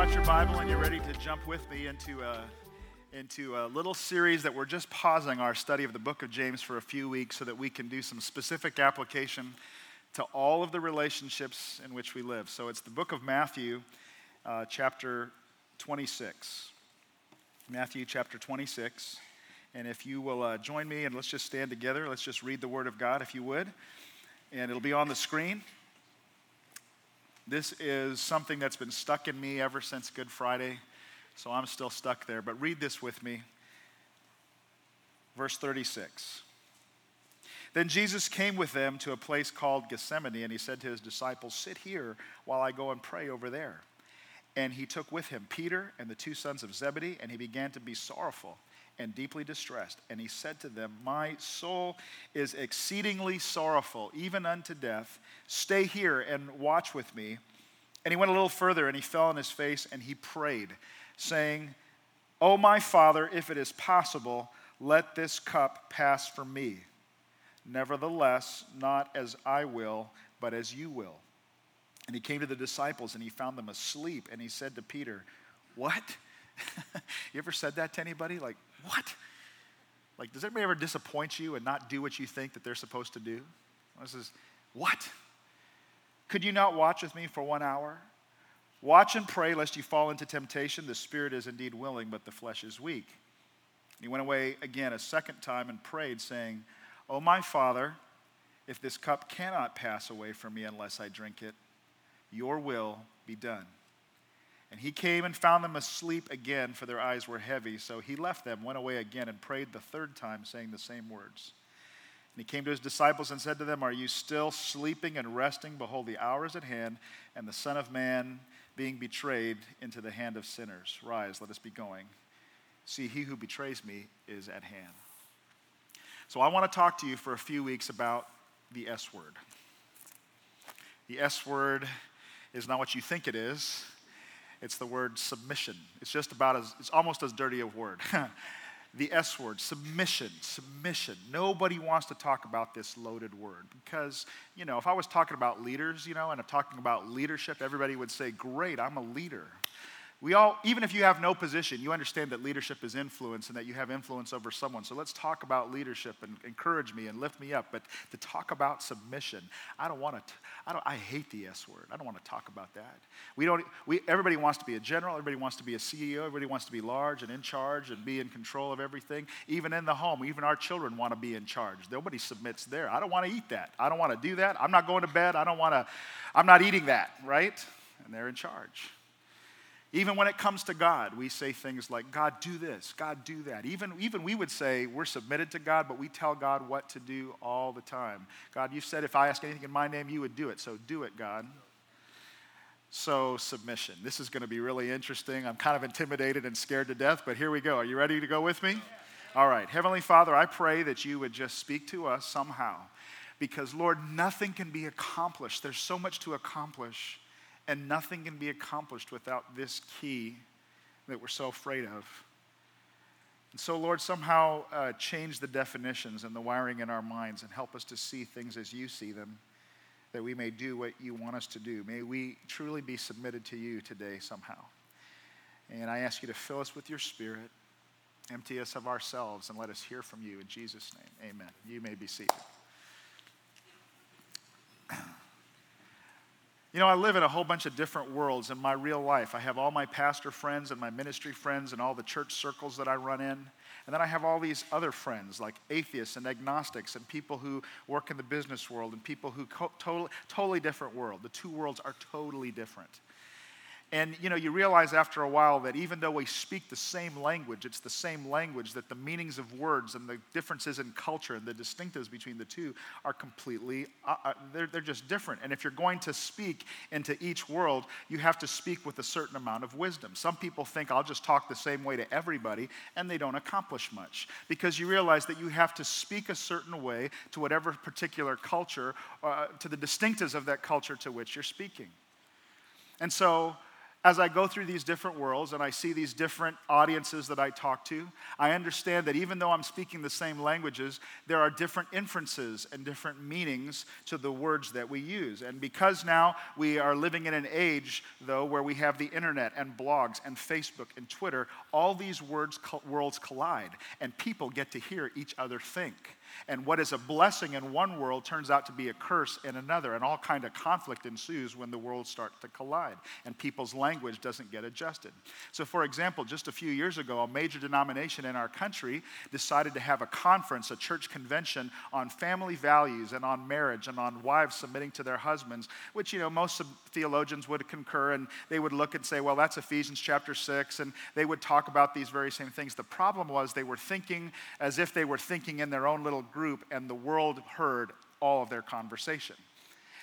brought your Bible and you're ready to jump with me into a, into a little series that we're just pausing our study of the book of James for a few weeks so that we can do some specific application to all of the relationships in which we live. So it's the book of Matthew, uh, chapter 26. Matthew chapter 26. And if you will uh, join me and let's just stand together, let's just read the Word of God if you would. And it'll be on the screen. This is something that's been stuck in me ever since Good Friday, so I'm still stuck there. But read this with me. Verse 36. Then Jesus came with them to a place called Gethsemane, and he said to his disciples, Sit here while I go and pray over there. And he took with him Peter and the two sons of Zebedee, and he began to be sorrowful and deeply distressed. And he said to them, My soul is exceedingly sorrowful, even unto death. Stay here and watch with me. And he went a little further and he fell on his face and he prayed, saying, Oh, my Father, if it is possible, let this cup pass from me. Nevertheless, not as I will, but as you will. And he came to the disciples and he found them asleep. And he said to Peter, What? you ever said that to anybody? Like, what? Like, does anybody ever disappoint you and not do what you think that they're supposed to do? This is, what? Could you not watch with me for one hour? Watch and pray lest you fall into temptation. The spirit is indeed willing, but the flesh is weak. he went away again a second time and prayed, saying, Oh, my Father, if this cup cannot pass away from me unless I drink it, your will be done. And he came and found them asleep again, for their eyes were heavy. So he left them, went away again, and prayed the third time, saying the same words. And he came to his disciples and said to them, Are you still sleeping and resting? Behold, the hour is at hand, and the Son of Man being betrayed into the hand of sinners. Rise, let us be going. See, he who betrays me is at hand. So I want to talk to you for a few weeks about the S word. The S word is not what you think it is. It's the word submission. It's just about as, it's almost as dirty a word. the S word, submission, submission. Nobody wants to talk about this loaded word because, you know, if I was talking about leaders, you know, and I'm talking about leadership, everybody would say, Great, I'm a leader. We all, even if you have no position, you understand that leadership is influence and that you have influence over someone. So let's talk about leadership and encourage me and lift me up. But to talk about submission, I don't want to. I don't. I hate the S word. I don't want to talk about that. We don't. We everybody wants to be a general. Everybody wants to be a CEO. Everybody wants to be large and in charge and be in control of everything. Even in the home, even our children want to be in charge. Nobody submits there. I don't want to eat that. I don't want to do that. I'm not going to bed. I don't want to. I'm not eating that. Right? And they're in charge. Even when it comes to God, we say things like, God, do this, God, do that. Even, even we would say we're submitted to God, but we tell God what to do all the time. God, you said if I ask anything in my name, you would do it, so do it, God. So, submission. This is going to be really interesting. I'm kind of intimidated and scared to death, but here we go. Are you ready to go with me? All right. Heavenly Father, I pray that you would just speak to us somehow because, Lord, nothing can be accomplished. There's so much to accomplish and nothing can be accomplished without this key that we're so afraid of. And so, Lord, somehow uh, change the definitions and the wiring in our minds and help us to see things as you see them, that we may do what you want us to do. May we truly be submitted to you today somehow. And I ask you to fill us with your spirit, empty us of ourselves, and let us hear from you. In Jesus' name, amen. You may be seated. You know, I live in a whole bunch of different worlds in my real life. I have all my pastor friends and my ministry friends and all the church circles that I run in. And then I have all these other friends like atheists and agnostics and people who work in the business world and people who co- totally, totally different world. The two worlds are totally different. And you know, you realize after a while that even though we speak the same language, it's the same language, that the meanings of words and the differences in culture and the distinctives between the two are completely, uh, uh, they're, they're just different. And if you're going to speak into each world, you have to speak with a certain amount of wisdom. Some people think I'll just talk the same way to everybody, and they don't accomplish much because you realize that you have to speak a certain way to whatever particular culture, uh, to the distinctives of that culture to which you're speaking. And so, as I go through these different worlds and I see these different audiences that I talk to, I understand that even though I'm speaking the same languages, there are different inferences and different meanings to the words that we use. And because now we are living in an age, though, where we have the internet and blogs and Facebook and Twitter, all these words, worlds collide, and people get to hear each other think. And what is a blessing in one world turns out to be a curse in another, and all kind of conflict ensues when the worlds start to collide and people's language doesn't get adjusted. So, for example, just a few years ago, a major denomination in our country decided to have a conference, a church convention on family values and on marriage and on wives submitting to their husbands, which, you know, most theologians would concur and they would look and say, well, that's Ephesians chapter 6, and they would talk about these very same things. The problem was they were thinking as if they were thinking in their own little group, and the world heard all of their conversation.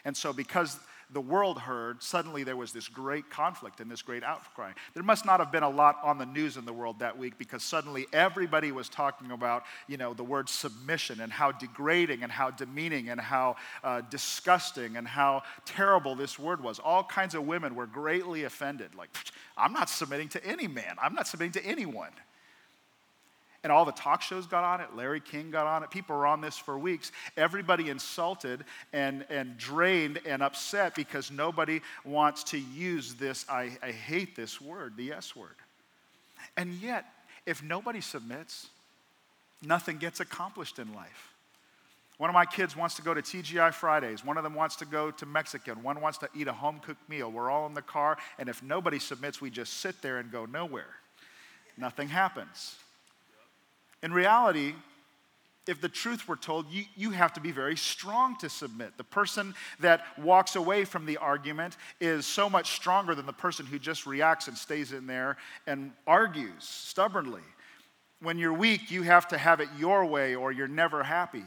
And so, because the world heard, suddenly there was this great conflict and this great outcry. There must not have been a lot on the news in the world that week because suddenly everybody was talking about, you know, the word submission and how degrading and how demeaning and how uh, disgusting and how terrible this word was. All kinds of women were greatly offended. Like, I'm not submitting to any man. I'm not submitting to anyone. And all the talk shows got on it. Larry King got on it. People were on this for weeks. Everybody insulted and, and drained and upset because nobody wants to use this. I, I hate this word, the S word. And yet, if nobody submits, nothing gets accomplished in life. One of my kids wants to go to TGI Fridays. One of them wants to go to Mexican. One wants to eat a home cooked meal. We're all in the car, and if nobody submits, we just sit there and go nowhere. Nothing happens. In reality, if the truth were told, you, you have to be very strong to submit. The person that walks away from the argument is so much stronger than the person who just reacts and stays in there and argues stubbornly. When you're weak, you have to have it your way or you're never happy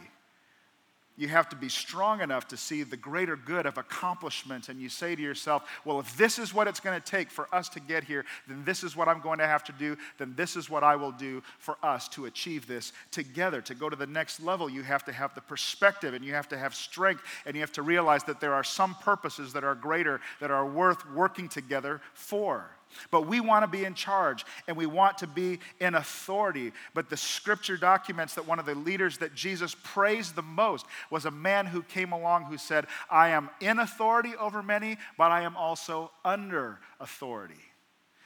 you have to be strong enough to see the greater good of accomplishment. And you say to yourself, well, if this is what it's going to take for us to get here, then this is what I'm going to have to do. Then this is what I will do for us to achieve this together. To go to the next level, you have to have the perspective and you have to have strength and you have to realize that there are some purposes that are greater, that are worth working together for. But we want to be in charge and we want to be in authority. But the scripture documents that one of the leaders that Jesus praised the most was a man who came along who said, I am in authority over many, but I am also under authority.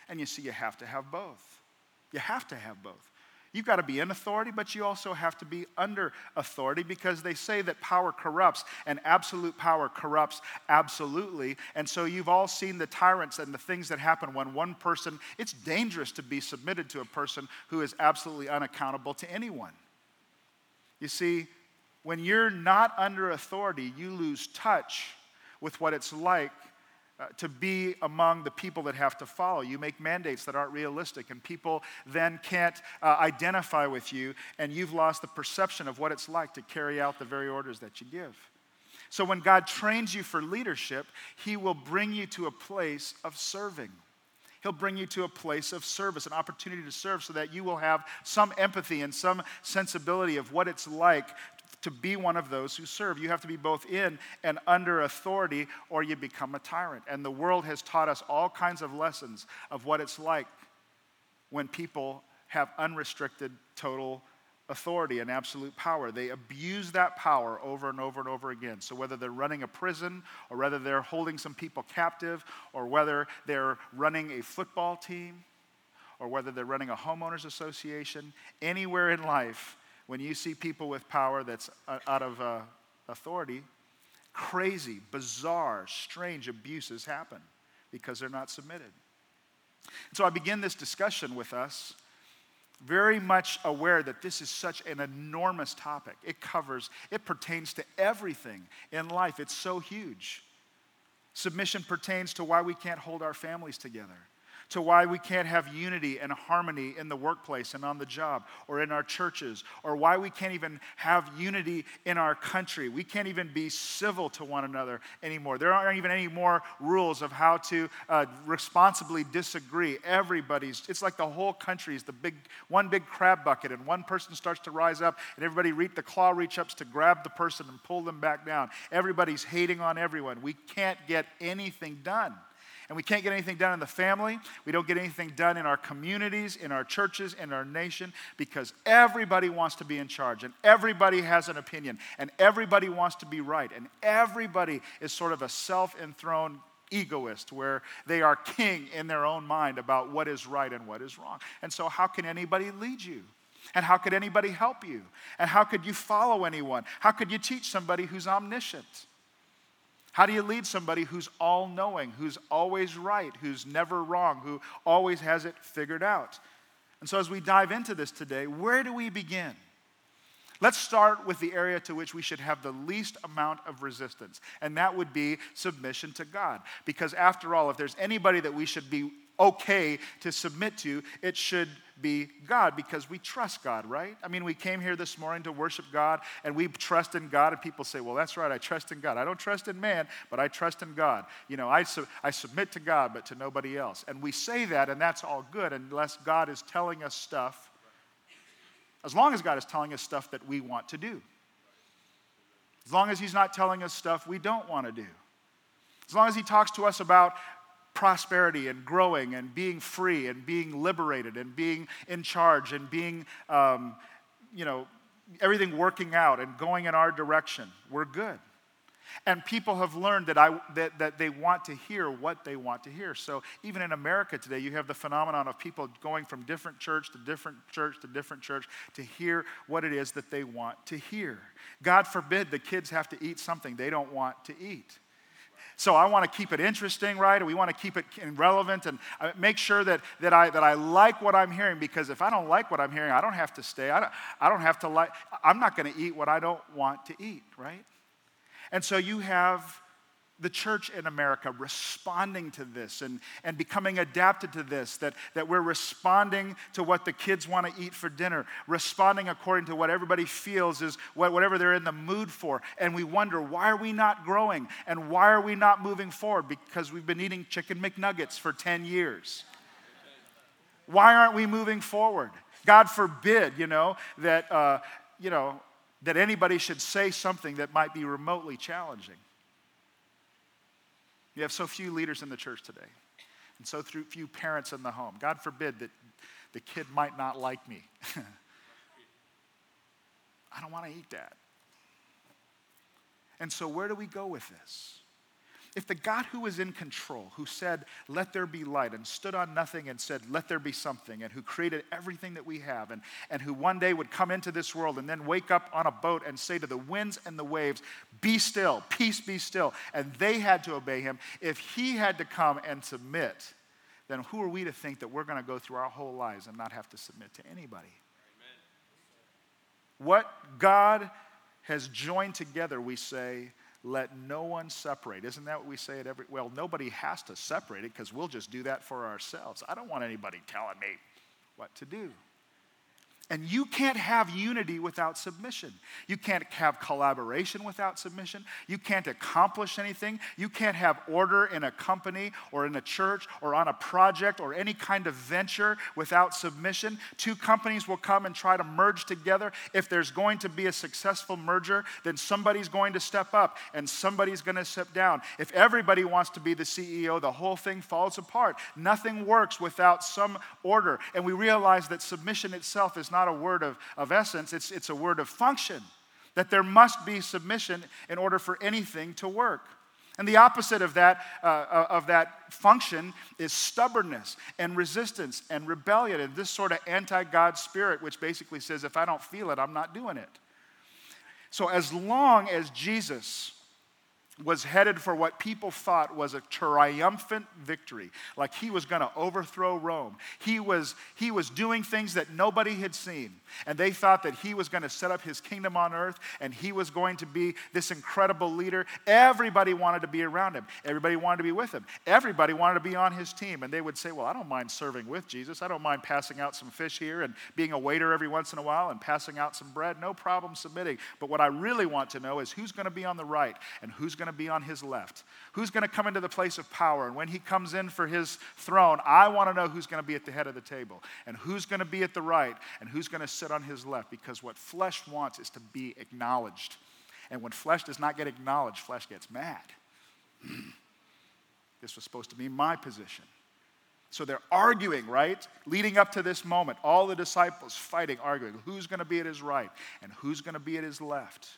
And you see, you have to have both. You have to have both. You've got to be in authority, but you also have to be under authority because they say that power corrupts and absolute power corrupts absolutely. And so you've all seen the tyrants and the things that happen when one person, it's dangerous to be submitted to a person who is absolutely unaccountable to anyone. You see, when you're not under authority, you lose touch with what it's like uh, to be among the people that have to follow. You make mandates that aren't realistic, and people then can't uh, identify with you, and you've lost the perception of what it's like to carry out the very orders that you give. So, when God trains you for leadership, He will bring you to a place of serving. He'll bring you to a place of service, an opportunity to serve, so that you will have some empathy and some sensibility of what it's like to be one of those who serve. You have to be both in and under authority, or you become a tyrant. And the world has taught us all kinds of lessons of what it's like when people have unrestricted total authority and absolute power. They abuse that power over and over and over again. So, whether they're running a prison, or whether they're holding some people captive, or whether they're running a football team, or whether they're running a homeowners association, anywhere in life, when you see people with power that's out of uh, authority, crazy, bizarre, strange abuses happen because they're not submitted. And so I begin this discussion with us very much aware that this is such an enormous topic. It covers, it pertains to everything in life. It's so huge. Submission pertains to why we can't hold our families together to why we can't have unity and harmony in the workplace and on the job or in our churches, or why we can't even have unity in our country. We can't even be civil to one another anymore. There aren't even any more rules of how to uh, responsibly disagree. Everybody's, it's like the whole country is the big, one big crab bucket, and one person starts to rise up, and everybody, reach, the claw reach ups to grab the person and pull them back down. Everybody's hating on everyone. We can't get anything done. And we can't get anything done in the family. We don't get anything done in our communities, in our churches, in our nation, because everybody wants to be in charge and everybody has an opinion and everybody wants to be right and everybody is sort of a self enthroned egoist where they are king in their own mind about what is right and what is wrong. And so, how can anybody lead you? And how could anybody help you? And how could you follow anyone? How could you teach somebody who's omniscient? How do you lead somebody who's all knowing, who's always right, who's never wrong, who always has it figured out? And so, as we dive into this today, where do we begin? Let's start with the area to which we should have the least amount of resistance, and that would be submission to God. Because, after all, if there's anybody that we should be okay to submit to, it should be God because we trust God, right? I mean, we came here this morning to worship God and we trust in God, and people say, Well, that's right, I trust in God. I don't trust in man, but I trust in God. You know, I, su- I submit to God, but to nobody else. And we say that, and that's all good unless God is telling us stuff, as long as God is telling us stuff that we want to do. As long as He's not telling us stuff we don't want to do. As long as He talks to us about prosperity and growing and being free and being liberated and being in charge and being, um, you know, everything working out and going in our direction. We're good. And people have learned that, I, that, that they want to hear what they want to hear. So even in America today, you have the phenomenon of people going from different church to different church to different church to hear what it is that they want to hear. God forbid the kids have to eat something they don't want to eat. So I want to keep it interesting, right? We want to keep it relevant and uh, make sure that, that, I, that I like what I'm hearing because if I don't like what I'm hearing, I don't have to stay. I don't, I don't have to like, I'm not going to eat what I don't want to eat, right? And so you have the church in America responding to this and, and becoming adapted to this, that, that we're responding to what the kids want to eat for dinner, responding according to what everybody feels is what, whatever they're in the mood for. And we wonder, why are we not growing? And why are we not moving forward? Because we've been eating chicken McNuggets for 10 years. Why aren't we moving forward? God forbid, you know, that, uh, you know, that anybody should say something that might be remotely challenging. You have so few leaders in the church today, and so few parents in the home. God forbid that the kid might not like me. I don't want to eat that. And so, where do we go with this? If the God who is in control, who said, Let there be light, and stood on nothing and said, Let there be something, and who created everything that we have, and, and who one day would come into this world and then wake up on a boat and say to the winds and the waves, Be still, peace be still, and they had to obey him, if he had to come and submit, then who are we to think that we're going to go through our whole lives and not have to submit to anybody? Amen. What God has joined together, we say, let no one separate. Isn't that what we say at every? Well, nobody has to separate it because we'll just do that for ourselves. I don't want anybody telling me what to do. And you can't have unity without submission. You can't have collaboration without submission. You can't accomplish anything. You can't have order in a company or in a church or on a project or any kind of venture without submission. Two companies will come and try to merge together. If there's going to be a successful merger, then somebody's going to step up and somebody's going to step down. If everybody wants to be the CEO, the whole thing falls apart. Nothing works without some order. And we realize that submission itself is not a word of, of essence, it's, it's a word of function. That there must be submission in order for anything to work. And the opposite of that, uh, uh, of that function is stubbornness and resistance and rebellion and this sort of anti God spirit, which basically says, if I don't feel it, I'm not doing it. So, as long as Jesus was headed for what people thought was a triumphant victory, like he was going to overthrow Rome. He was, he was doing things that nobody had seen, and they thought that he was going to set up his kingdom on earth and he was going to be this incredible leader. Everybody wanted to be around him, everybody wanted to be with him, everybody wanted to be on his team. And they would say, Well, I don't mind serving with Jesus, I don't mind passing out some fish here and being a waiter every once in a while and passing out some bread, no problem submitting. But what I really want to know is who's going to be on the right and who's going going to be on his left? Who's going to come into the place of power? And when he comes in for his throne, I want to know who's going to be at the head of the table and who's going to be at the right and who's going to sit on his left because what flesh wants is to be acknowledged. And when flesh does not get acknowledged, flesh gets mad. This was supposed to be my position. So they're arguing, right? Leading up to this moment, all the disciples fighting, arguing who's going to be at his right and who's going to be at his left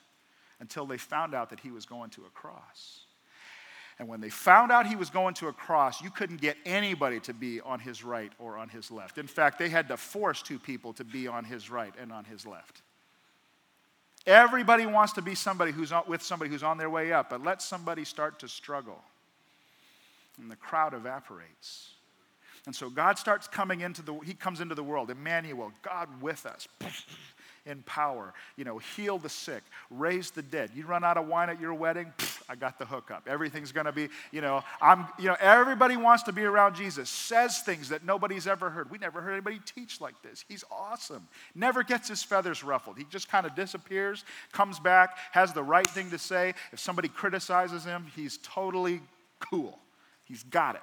until they found out that he was going to a cross. And when they found out he was going to a cross, you couldn't get anybody to be on his right or on his left. In fact, they had to force two people to be on his right and on his left. Everybody wants to be somebody who's on, with somebody who's on their way up, but let somebody start to struggle. And the crowd evaporates. And so God starts coming into the, he comes into the world, Emmanuel, God with us in power. You know, heal the sick, raise the dead. You run out of wine at your wedding, I got the hookup. Everything's going to be, you know, I'm, you know, everybody wants to be around Jesus, says things that nobody's ever heard. We never heard anybody teach like this. He's awesome. Never gets his feathers ruffled. He just kind of disappears, comes back, has the right thing to say. If somebody criticizes him, he's totally cool. He's got it.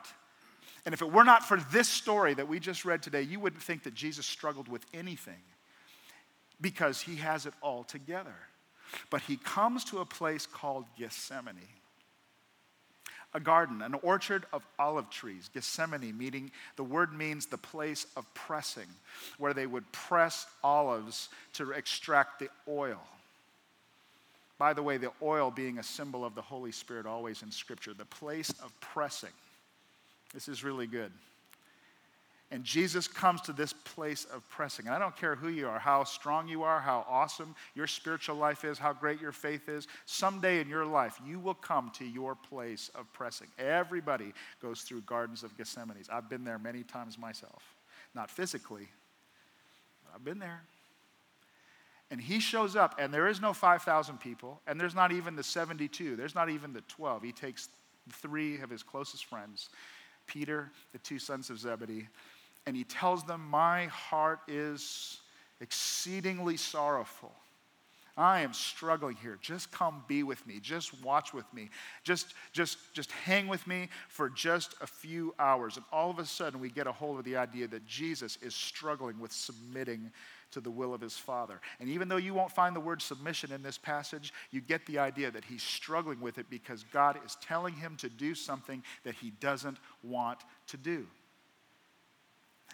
And if it were not for this story that we just read today, you wouldn't think that Jesus struggled with anything because he has it all together. But he comes to a place called Gethsemane, a garden, an orchard of olive trees. Gethsemane, meaning the word means the place of pressing, where they would press olives to extract the oil. By the way, the oil being a symbol of the Holy Spirit always in Scripture, the place of pressing. This is really good. And Jesus comes to this place of pressing. And I don't care who you are, how strong you are, how awesome your spiritual life is, how great your faith is. Someday in your life, you will come to your place of pressing. Everybody goes through gardens of Gethsemane. I've been there many times myself. Not physically, but I've been there. And he shows up, and there is no 5,000 people, and there's not even the 72, there's not even the 12. He takes three of his closest friends Peter, the two sons of Zebedee, and he tells them, My heart is exceedingly sorrowful. I am struggling here. Just come be with me. Just watch with me. Just, just, just hang with me for just a few hours. And all of a sudden, we get a hold of the idea that Jesus is struggling with submitting to the will of his Father. And even though you won't find the word submission in this passage, you get the idea that he's struggling with it because God is telling him to do something that he doesn't want to do.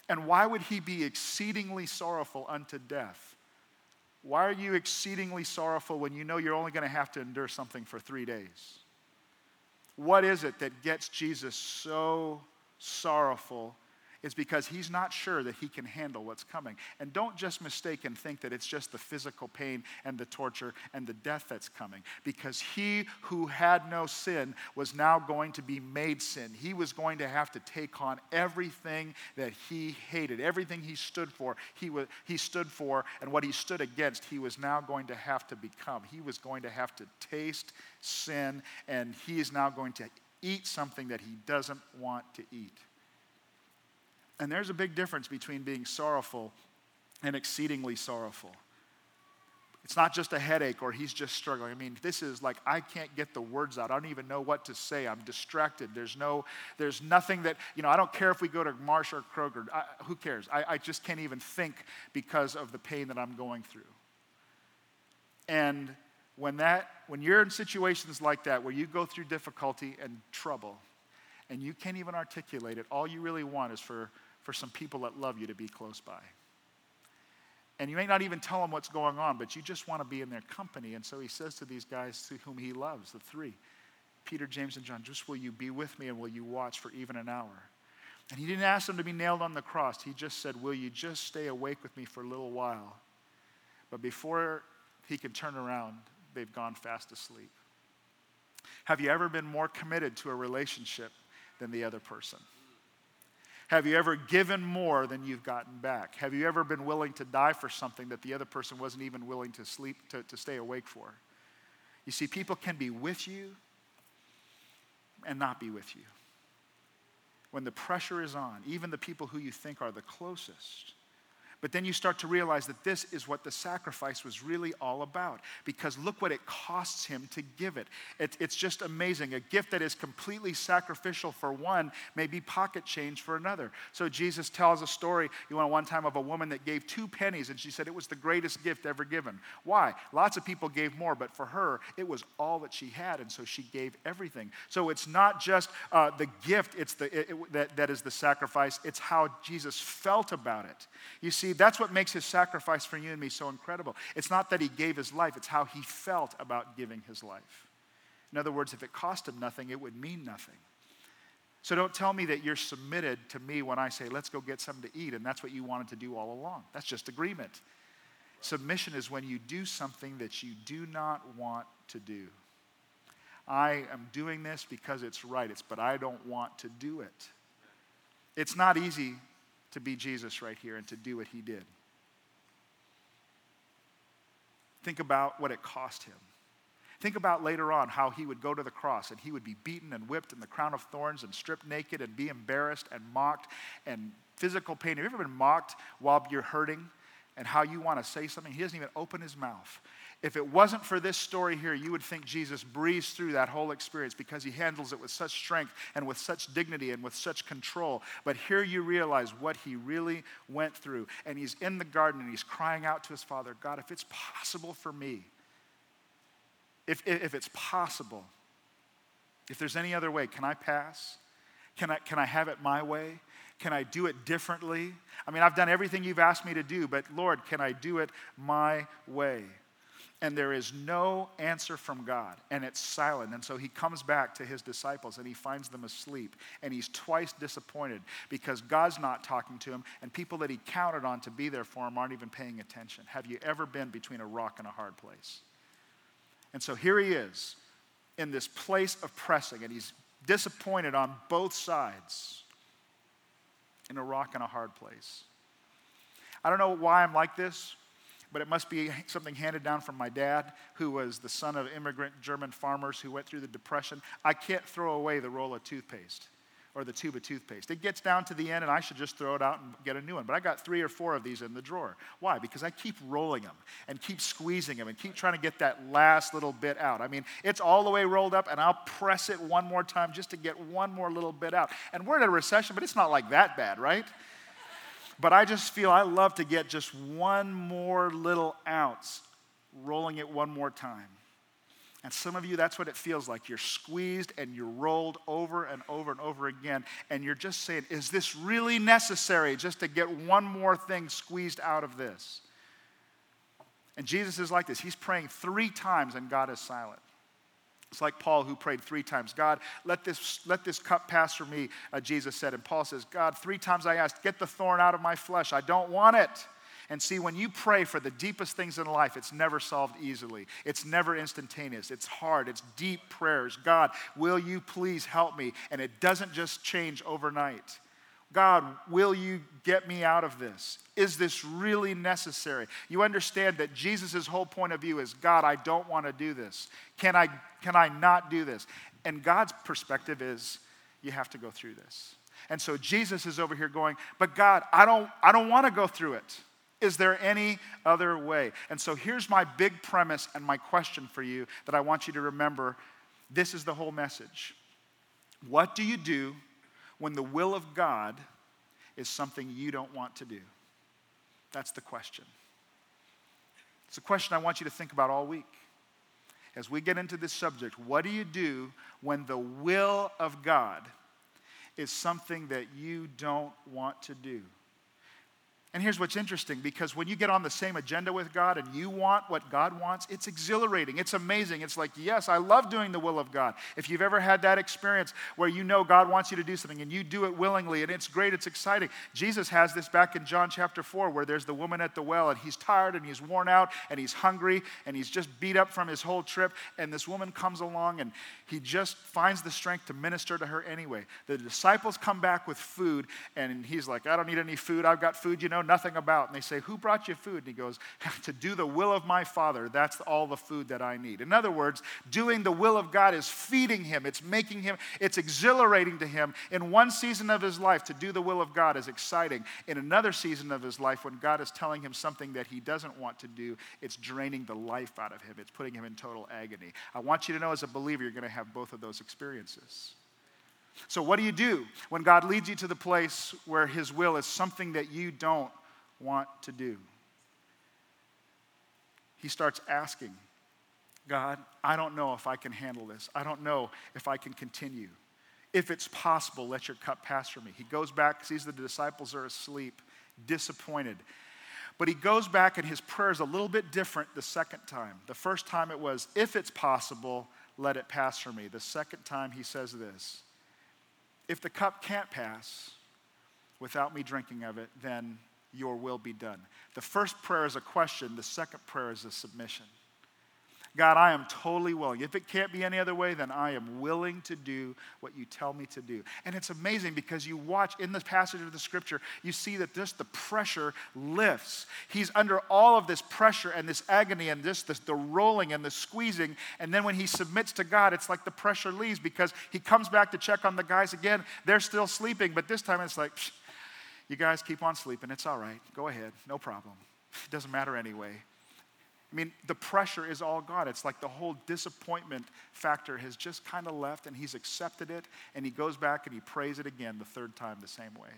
And why would he be exceedingly sorrowful unto death? Why are you exceedingly sorrowful when you know you're only going to have to endure something for three days? What is it that gets Jesus so sorrowful is because he's not sure that he can handle what's coming. And don't just mistake and think that it's just the physical pain and the torture and the death that's coming, because he who had no sin was now going to be made sin. He was going to have to take on everything that he hated, everything he stood for, he, was, he stood for, and what he stood against, he was now going to have to become. He was going to have to taste sin, and he is now going to eat something that he doesn't want to eat. And there's a big difference between being sorrowful and exceedingly sorrowful. It's not just a headache or he's just struggling. I mean, this is like I can't get the words out. I don't even know what to say. I'm distracted. There's no, there's nothing that, you know, I don't care if we go to Marsh or Kroger. I, who cares? I, I just can't even think because of the pain that I'm going through. And when that, when you're in situations like that where you go through difficulty and trouble and you can't even articulate it, all you really want is for for some people that love you to be close by. And you may not even tell them what's going on, but you just want to be in their company. And so he says to these guys to whom he loves, the three, Peter, James, and John, just will you be with me and will you watch for even an hour? And he didn't ask them to be nailed on the cross. He just said, Will you just stay awake with me for a little while? But before he can turn around, they've gone fast asleep. Have you ever been more committed to a relationship than the other person? Have you ever given more than you've gotten back? Have you ever been willing to die for something that the other person wasn't even willing to sleep, to, to stay awake for? You see, people can be with you and not be with you. When the pressure is on, even the people who you think are the closest. But then you start to realize that this is what the sacrifice was really all about. Because look what it costs him to give it. it. It's just amazing. A gift that is completely sacrificial for one may be pocket change for another. So Jesus tells a story, you know, one time of a woman that gave two pennies, and she said it was the greatest gift ever given. Why? Lots of people gave more, but for her, it was all that she had, and so she gave everything. So it's not just uh, the gift it's the, it, it, that, that is the sacrifice, it's how Jesus felt about it. You see, that's what makes his sacrifice for you and me so incredible. It's not that he gave his life, it's how he felt about giving his life. In other words, if it cost him nothing, it would mean nothing. So don't tell me that you're submitted to me when I say, let's go get something to eat, and that's what you wanted to do all along. That's just agreement. Submission is when you do something that you do not want to do. I am doing this because it's right, it's, but I don't want to do it. It's not easy to be Jesus right here and to do what he did. Think about what it cost him. Think about later on how he would go to the cross and he would be beaten and whipped in the crown of thorns and stripped naked and be embarrassed and mocked and physical pain. Have you ever been mocked while you're hurting and how you want to say something? He doesn't even open his mouth. If it wasn't for this story here, you would think Jesus breezed through that whole experience because he handles it with such strength and with such dignity and with such control. But here you realize what he really went through. And he's in the garden and he's crying out to his father God, if it's possible for me, if, if it's possible, if there's any other way, can I pass? Can I, can I have it my way? Can I do it differently? I mean, I've done everything you've asked me to do, but Lord, can I do it my way? And there is no answer from God, and it's silent. And so he comes back to his disciples and he finds them asleep, and he's twice disappointed because God's not talking to him, and people that he counted on to be there for him aren't even paying attention. Have you ever been between a rock and a hard place? And so here he is in this place of pressing, and he's disappointed on both sides in a rock and a hard place. I don't know why I'm like this but it must be something handed down from my dad, who was the son of immigrant German farmers who went through the Depression. I can't throw away the roll of toothpaste or the tube of toothpaste. It gets down to the end, and I should just throw it out and get a new one. But I got three or four of these in the drawer. Why? Because I keep rolling them and keep squeezing them and keep trying to get that last little bit out. I mean, it's all the way rolled up, and I'll press it one more time just to get one more little bit out. And we're in a recession, but it's not like that bad, right? But I just feel I love to get just one more little ounce, rolling it one more time. And some of you, that's what it feels like. You're squeezed and you're rolled over and over and over again. And you're just saying, is this really necessary just to get one more thing squeezed out of this? And Jesus is like this. He's praying three times and God is silent. It's like Paul who prayed three times God, let this, let this cup pass from me, uh, Jesus said. And Paul says, God, three times I asked, get the thorn out of my flesh. I don't want it. And see, when you pray for the deepest things in life, it's never solved easily. It's never instantaneous. It's hard. It's deep prayers. God, will you please help me? And it doesn't just change overnight. God, will you get me out of this? Is this really necessary? You understand that Jesus' whole point of view is God, I don't want to do this. Can I, can I not do this? And God's perspective is you have to go through this. And so Jesus is over here going, But God, I don't, I don't want to go through it. Is there any other way? And so here's my big premise and my question for you that I want you to remember. This is the whole message. What do you do when the will of God is something you don't want to do? That's the question. It's a question I want you to think about all week. As we get into this subject, what do you do when the will of God is something that you don't want to do? And here's what's interesting because when you get on the same agenda with God and you want what God wants, it's exhilarating. It's amazing. It's like, yes, I love doing the will of God. If you've ever had that experience where you know God wants you to do something and you do it willingly and it's great, it's exciting. Jesus has this back in John chapter 4 where there's the woman at the well and he's tired and he's worn out and he's hungry and he's just beat up from his whole trip. And this woman comes along and he just finds the strength to minister to her anyway. The disciples come back with food and he's like, I don't need any food. I've got food, you know know nothing about. And they say, Who brought you food? And he goes, To do the will of my Father. That's all the food that I need. In other words, doing the will of God is feeding him, it's making him, it's exhilarating to him. In one season of his life, to do the will of God is exciting. In another season of his life, when God is telling him something that he doesn't want to do, it's draining the life out of him, it's putting him in total agony. I want you to know as a believer, you're going to have both of those experiences. So, what do you do when God leads you to the place where His will is something that you don't want to do? He starts asking, God, I don't know if I can handle this. I don't know if I can continue. If it's possible, let your cup pass from me. He goes back, sees the disciples are asleep, disappointed. But he goes back, and his prayer is a little bit different the second time. The first time it was, If it's possible, let it pass from me. The second time he says this if the cup can't pass without me drinking of it, then your will be done. The first prayer is a question, the second prayer is a submission. God, I am totally willing. If it can't be any other way, then I am willing to do what you tell me to do. And it's amazing because you watch in the passage of the scripture, you see that just the pressure lifts. He's under all of this pressure and this agony and this, this the rolling and the squeezing. And then when he submits to God, it's like the pressure leaves because he comes back to check on the guys again. They're still sleeping, but this time it's like, you guys keep on sleeping. It's all right. Go ahead. No problem. It doesn't matter anyway. I mean, the pressure is all gone. It's like the whole disappointment factor has just kind of left, and he's accepted it, and he goes back and he prays it again the third time the same way.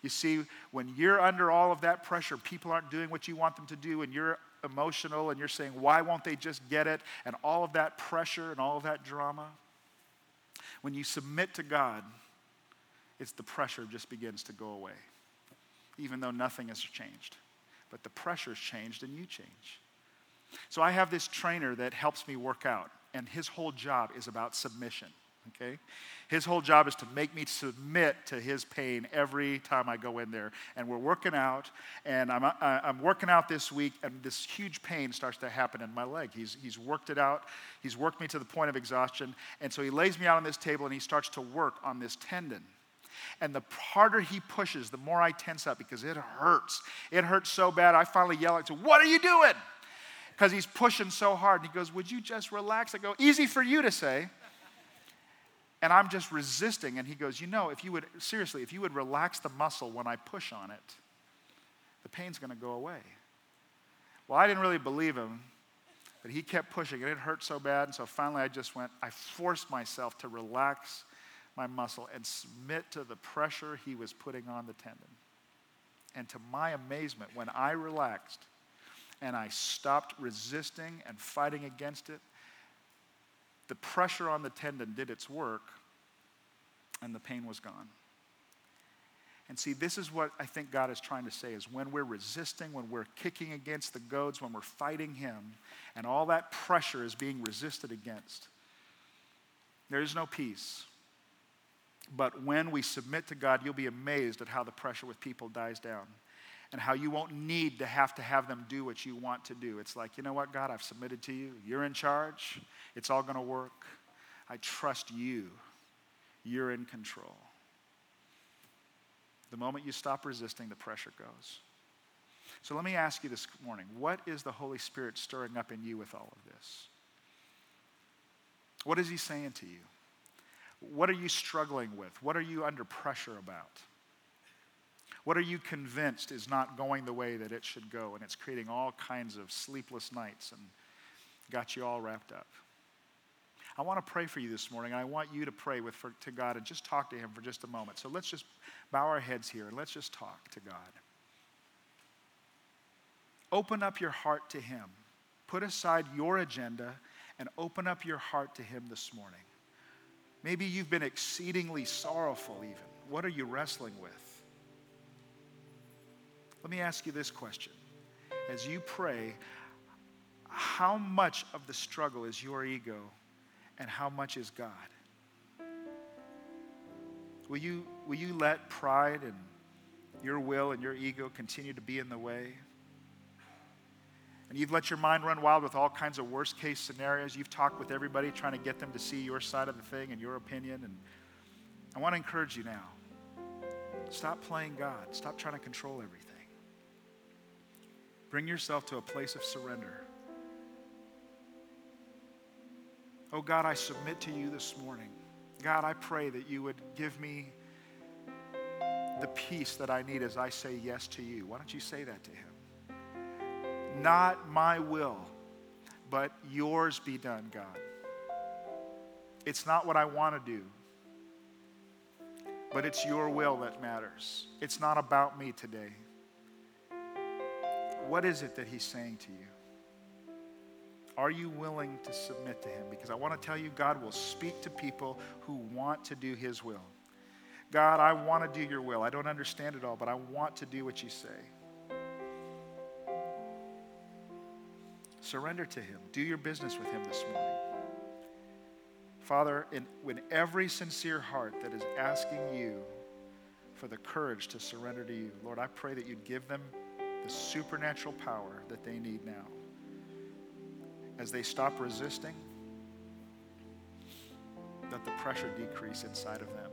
You see, when you're under all of that pressure, people aren't doing what you want them to do, and you're emotional and you're saying, why won't they just get it? And all of that pressure and all of that drama. When you submit to God, it's the pressure just begins to go away, even though nothing has changed. But the pressure's changed and you change. So I have this trainer that helps me work out, and his whole job is about submission. Okay? His whole job is to make me submit to his pain every time I go in there. And we're working out, and I'm, I'm working out this week, and this huge pain starts to happen in my leg. He's, he's worked it out, he's worked me to the point of exhaustion. And so he lays me out on this table, and he starts to work on this tendon. And the harder he pushes, the more I tense up because it hurts. It hurts so bad, I finally yell at him, What are you doing? Because he's pushing so hard. And he goes, Would you just relax? I go, Easy for you to say. And I'm just resisting. And he goes, You know, if you would, seriously, if you would relax the muscle when I push on it, the pain's going to go away. Well, I didn't really believe him, but he kept pushing, and it hurt so bad. And so finally, I just went, I forced myself to relax my muscle and submit to the pressure he was putting on the tendon. And to my amazement, when I relaxed, and I stopped resisting and fighting against it, the pressure on the tendon did its work and the pain was gone. And see, this is what I think God is trying to say is when we're resisting, when we're kicking against the goads, when we're fighting Him, and all that pressure is being resisted against, there is no peace. But when we submit to God, you'll be amazed at how the pressure with people dies down and how you won't need to have to have them do what you want to do. It's like, you know what, God, I've submitted to you. You're in charge. It's all going to work. I trust you. You're in control. The moment you stop resisting, the pressure goes. So let me ask you this morning what is the Holy Spirit stirring up in you with all of this? What is He saying to you? What are you struggling with? What are you under pressure about? What are you convinced is not going the way that it should go? And it's creating all kinds of sleepless nights and got you all wrapped up. I want to pray for you this morning, and I want you to pray with, for, to God and just talk to Him for just a moment. So let's just bow our heads here and let's just talk to God. Open up your heart to Him. Put aside your agenda and open up your heart to Him this morning. Maybe you've been exceedingly sorrowful, even. What are you wrestling with? Let me ask you this question. As you pray, how much of the struggle is your ego and how much is God? Will you, will you let pride and your will and your ego continue to be in the way? And you've let your mind run wild with all kinds of worst case scenarios. You've talked with everybody trying to get them to see your side of the thing and your opinion. And I want to encourage you now stop playing God, stop trying to control everything. Bring yourself to a place of surrender. Oh God, I submit to you this morning. God, I pray that you would give me the peace that I need as I say yes to you. Why don't you say that to him? Not my will, but yours be done, God. It's not what I want to do, but it's your will that matters. It's not about me today. What is it that he's saying to you? Are you willing to submit to him? Because I want to tell you, God will speak to people who want to do his will. God, I want to do your will. I don't understand it all, but I want to do what you say. Surrender to him. Do your business with him this morning. Father, in, in every sincere heart that is asking you for the courage to surrender to you, Lord, I pray that you'd give them the supernatural power that they need now. As they stop resisting, that the pressure decrease inside of them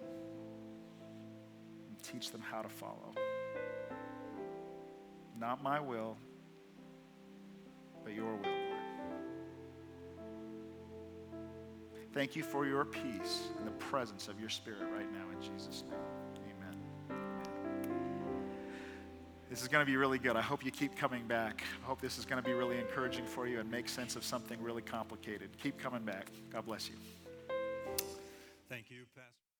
and teach them how to follow. Not my will, but your will, Lord. Thank you for your peace and the presence of your Spirit right now in Jesus' name. This is going to be really good. I hope you keep coming back. I hope this is going to be really encouraging for you and make sense of something really complicated. Keep coming back. God bless you. Thank you, Pastor.